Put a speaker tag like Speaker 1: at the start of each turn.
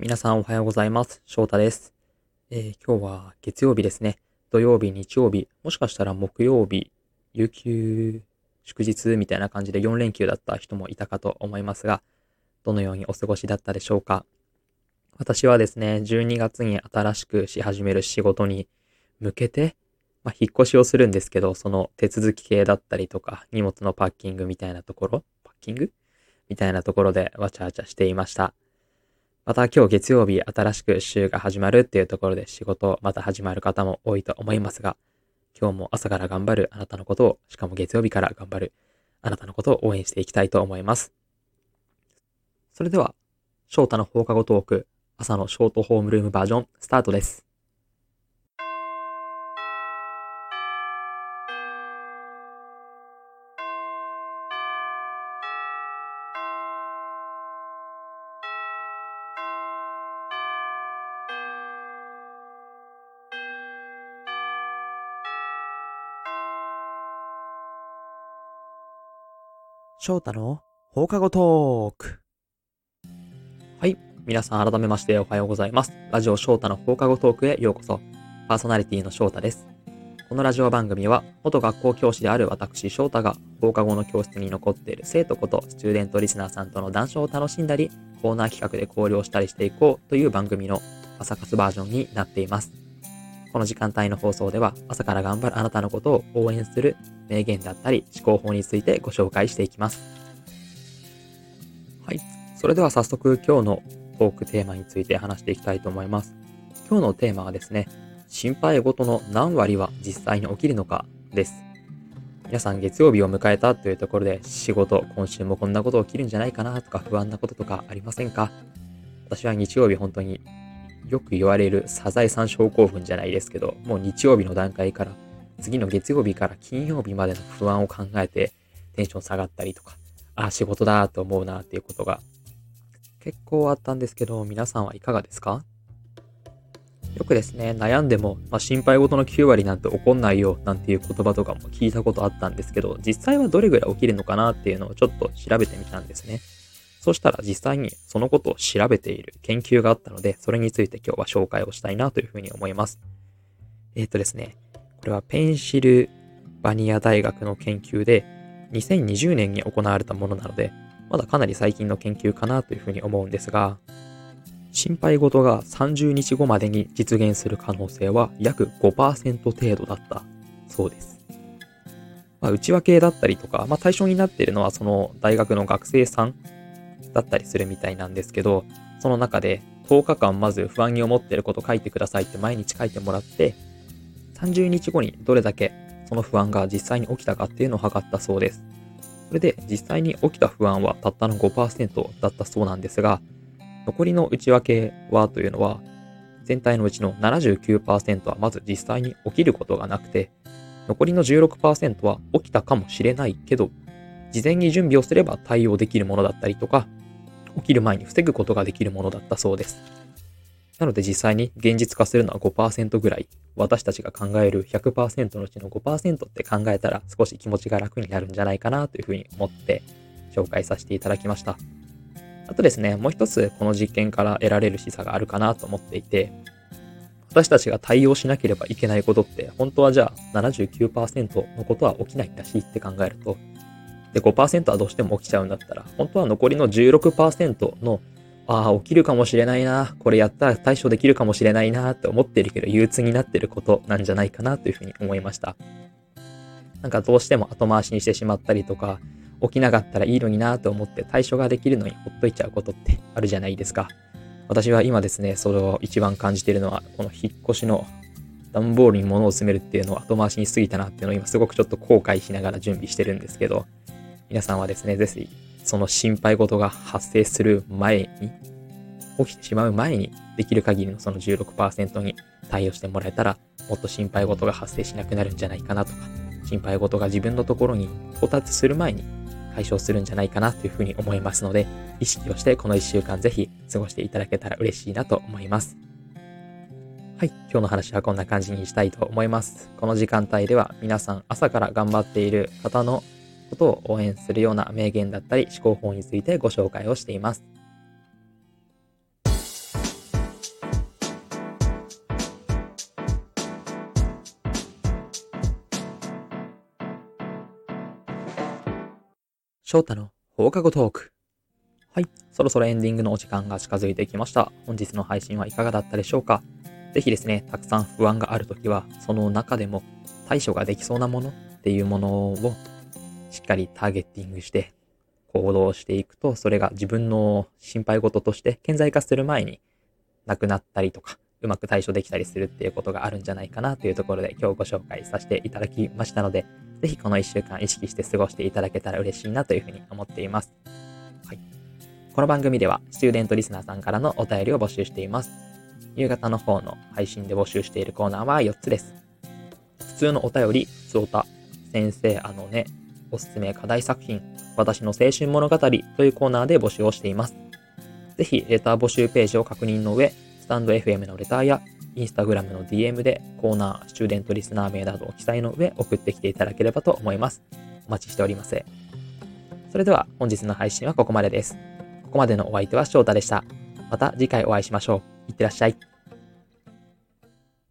Speaker 1: 皆さんおはようございます。翔太です。えー今日は月曜日ですね。土曜日、日曜日、もしかしたら木曜日、有給、祝日みたいな感じで4連休だった人もいたかと思いますが、どのようにお過ごしだったでしょうか。私はですね、12月に新しくし始める仕事に向けて、まあ、引っ越しをするんですけど、その手続き系だったりとか、荷物のパッキングみたいなところ、パッキング？みたいなところでわちゃわちゃしていました。また今日月曜日新しく週が始まるっていうところで仕事また始まる方も多いと思いますが、今日も朝から頑張るあなたのことを、しかも月曜日から頑張るあなたのことを応援していきたいと思います。それでは、翔太の放課後トーク、朝のショートホームルームバージョン、スタートです。翔太の放課後トーク。はい。皆さん改めましておはようございます。ラジオ翔太の放課後トークへようこそ。パーソナリティの翔太です。このラジオ番組は、元学校教師である私翔太が放課後の教室に残っている生徒ことスチューデントリスナーさんとの談笑を楽しんだり、コーナー企画で交流をしたりしていこうという番組の朝活バージョンになっています。この時間帯の放送では朝から頑張るあなたのことを応援する名言だったり思考法についてご紹介していきます。はい。それでは早速今日のトークテーマについて話していきたいと思います。今日のテーマはですね、心配事の何割は実際に起きるのかです。皆さん月曜日を迎えたというところで仕事、今週もこんなこと起きるんじゃないかなとか不安なこととかありませんか？私は日曜日本当によく言われるサザエさん症候群じゃないですけど、もう日曜日の段階から次の月曜日から金曜日までの不安を考えてテンション下がったりとか、ああ、仕事だと思うなっていうことが結構あったんですけど、皆さんはいかがですか？よくですね、悩んでも、まあ、心配事の9割なんて起こんないよなんていう言葉とかも聞いたことあったんですけど、実際はどれぐらい起きるのかなっていうのをちょっと調べてみたんですね。そしたら実際にそのことを調べている研究があったので、それについて今日は紹介をしたいなというふうに思います。えっ、とですね、これはペンシルバニア大学の研究で、2020年に行われたものなので、まだかなり最近の研究かなというふうに思うんですが、心配事が30日後までに実現する可能性は約5%程度だったそうです。まあ、内訳だったりとか、まあ、対象になっているのはその大学の学生さんだったりするみたいなんですけど、その中で10日間まず不安に思ってること書いてくださいって毎日書いてもらって、30日後にどれだけその不安が実際に起きたかっていうのを測ったそうです。それで実際に起きた不安はたったの5%だったそうなんですが、残りの内訳はというのは、全体のうちの79%はまず実際に起きることがなくて、残りの16%は起きたかもしれないけど、事前に準備をすれば対応できるものだったりとか、起きる前に防ぐことができるものだったそうです。なので実際に現実化するのは5%ぐらい、私たちが考える100%のうちの5%って考えたら少し気持ちが楽になるんじゃないかなというふうに思って紹介させていただきました。あとですね、もう一つこの実験から得られる示唆があるかなと思っていて、私たちが対応しなければいけないことって、本当はじゃあ79%のことは起きないんだしって考えると、で5%はどうしても起きちゃうんだったら、本当は残りの16%の、ああ、起きるかもしれないな、これやったら対処できるかもしれないなって思ってるけど憂鬱になってることなんじゃないかなというふうに思いました。なんかどうしても後回しにしてしまったりとか、起きなかったらいいのになと思って対処ができるのにほっといちゃうことってあるじゃないですか。私は今ですね、それを一番感じているのは、この引っ越しの段ボールに物を詰めるっていうのを後回しにしすぎたなっていうのを今すごくちょっと後悔しながら準備してるんですけど、皆さんはですね、ぜひその心配事が発生する前に、起きてしまう前にできる限りのその16%に対応してもらえたら、もっと心配事が発生しなくなるんじゃないかなとか、心配事が自分のところに到達する前に解消するんじゃないかなというふうに思いますので、意識をしてこの1週間ぜひ過ごしていただけたら嬉しいなと思います。はい、今日の話はこんな感じにしたいと思います。この時間帯では皆さん朝から頑張っている方のことを応援するような名言だったり思考法についてご紹介をしています。翔太の放課後トーク。はい、そろそろエンディングのお時間が近づいてきました。本日の配信はいかがだったでしょうかぜひですね、たくさん不安があるときは、その中でも対処ができそうなものっていうものをしっかりターゲッティングして行動していくと、それが自分の心配事として顕在化する前になくなったりとか、うまく対処できたりするっていうことがあるんじゃないかなというところで今日ご紹介させていただきましたので、ぜひこの1週間意識して過ごしていただけたら嬉しいなというふうに思っています。はい。この番組では、スチューデントリスナーさんからのお便りを募集しています。夕方の方の配信で募集しているコーナーは4つです。普通のお便り、つおた、先生あのね、おすすめ課題作品、私の青春物語というコーナーで募集をしています。ぜひ、レター募集ページを確認の上、スタンド FM のレターやインスタグラムの DM でコーナー、スチューデントリスナー名などを記載の上送ってきていただければと思います。お待ちしております。それでは本日の配信はここまでです。ここまでのお相手は翔太でした。また次回お会いしましょう。いってらっしゃい。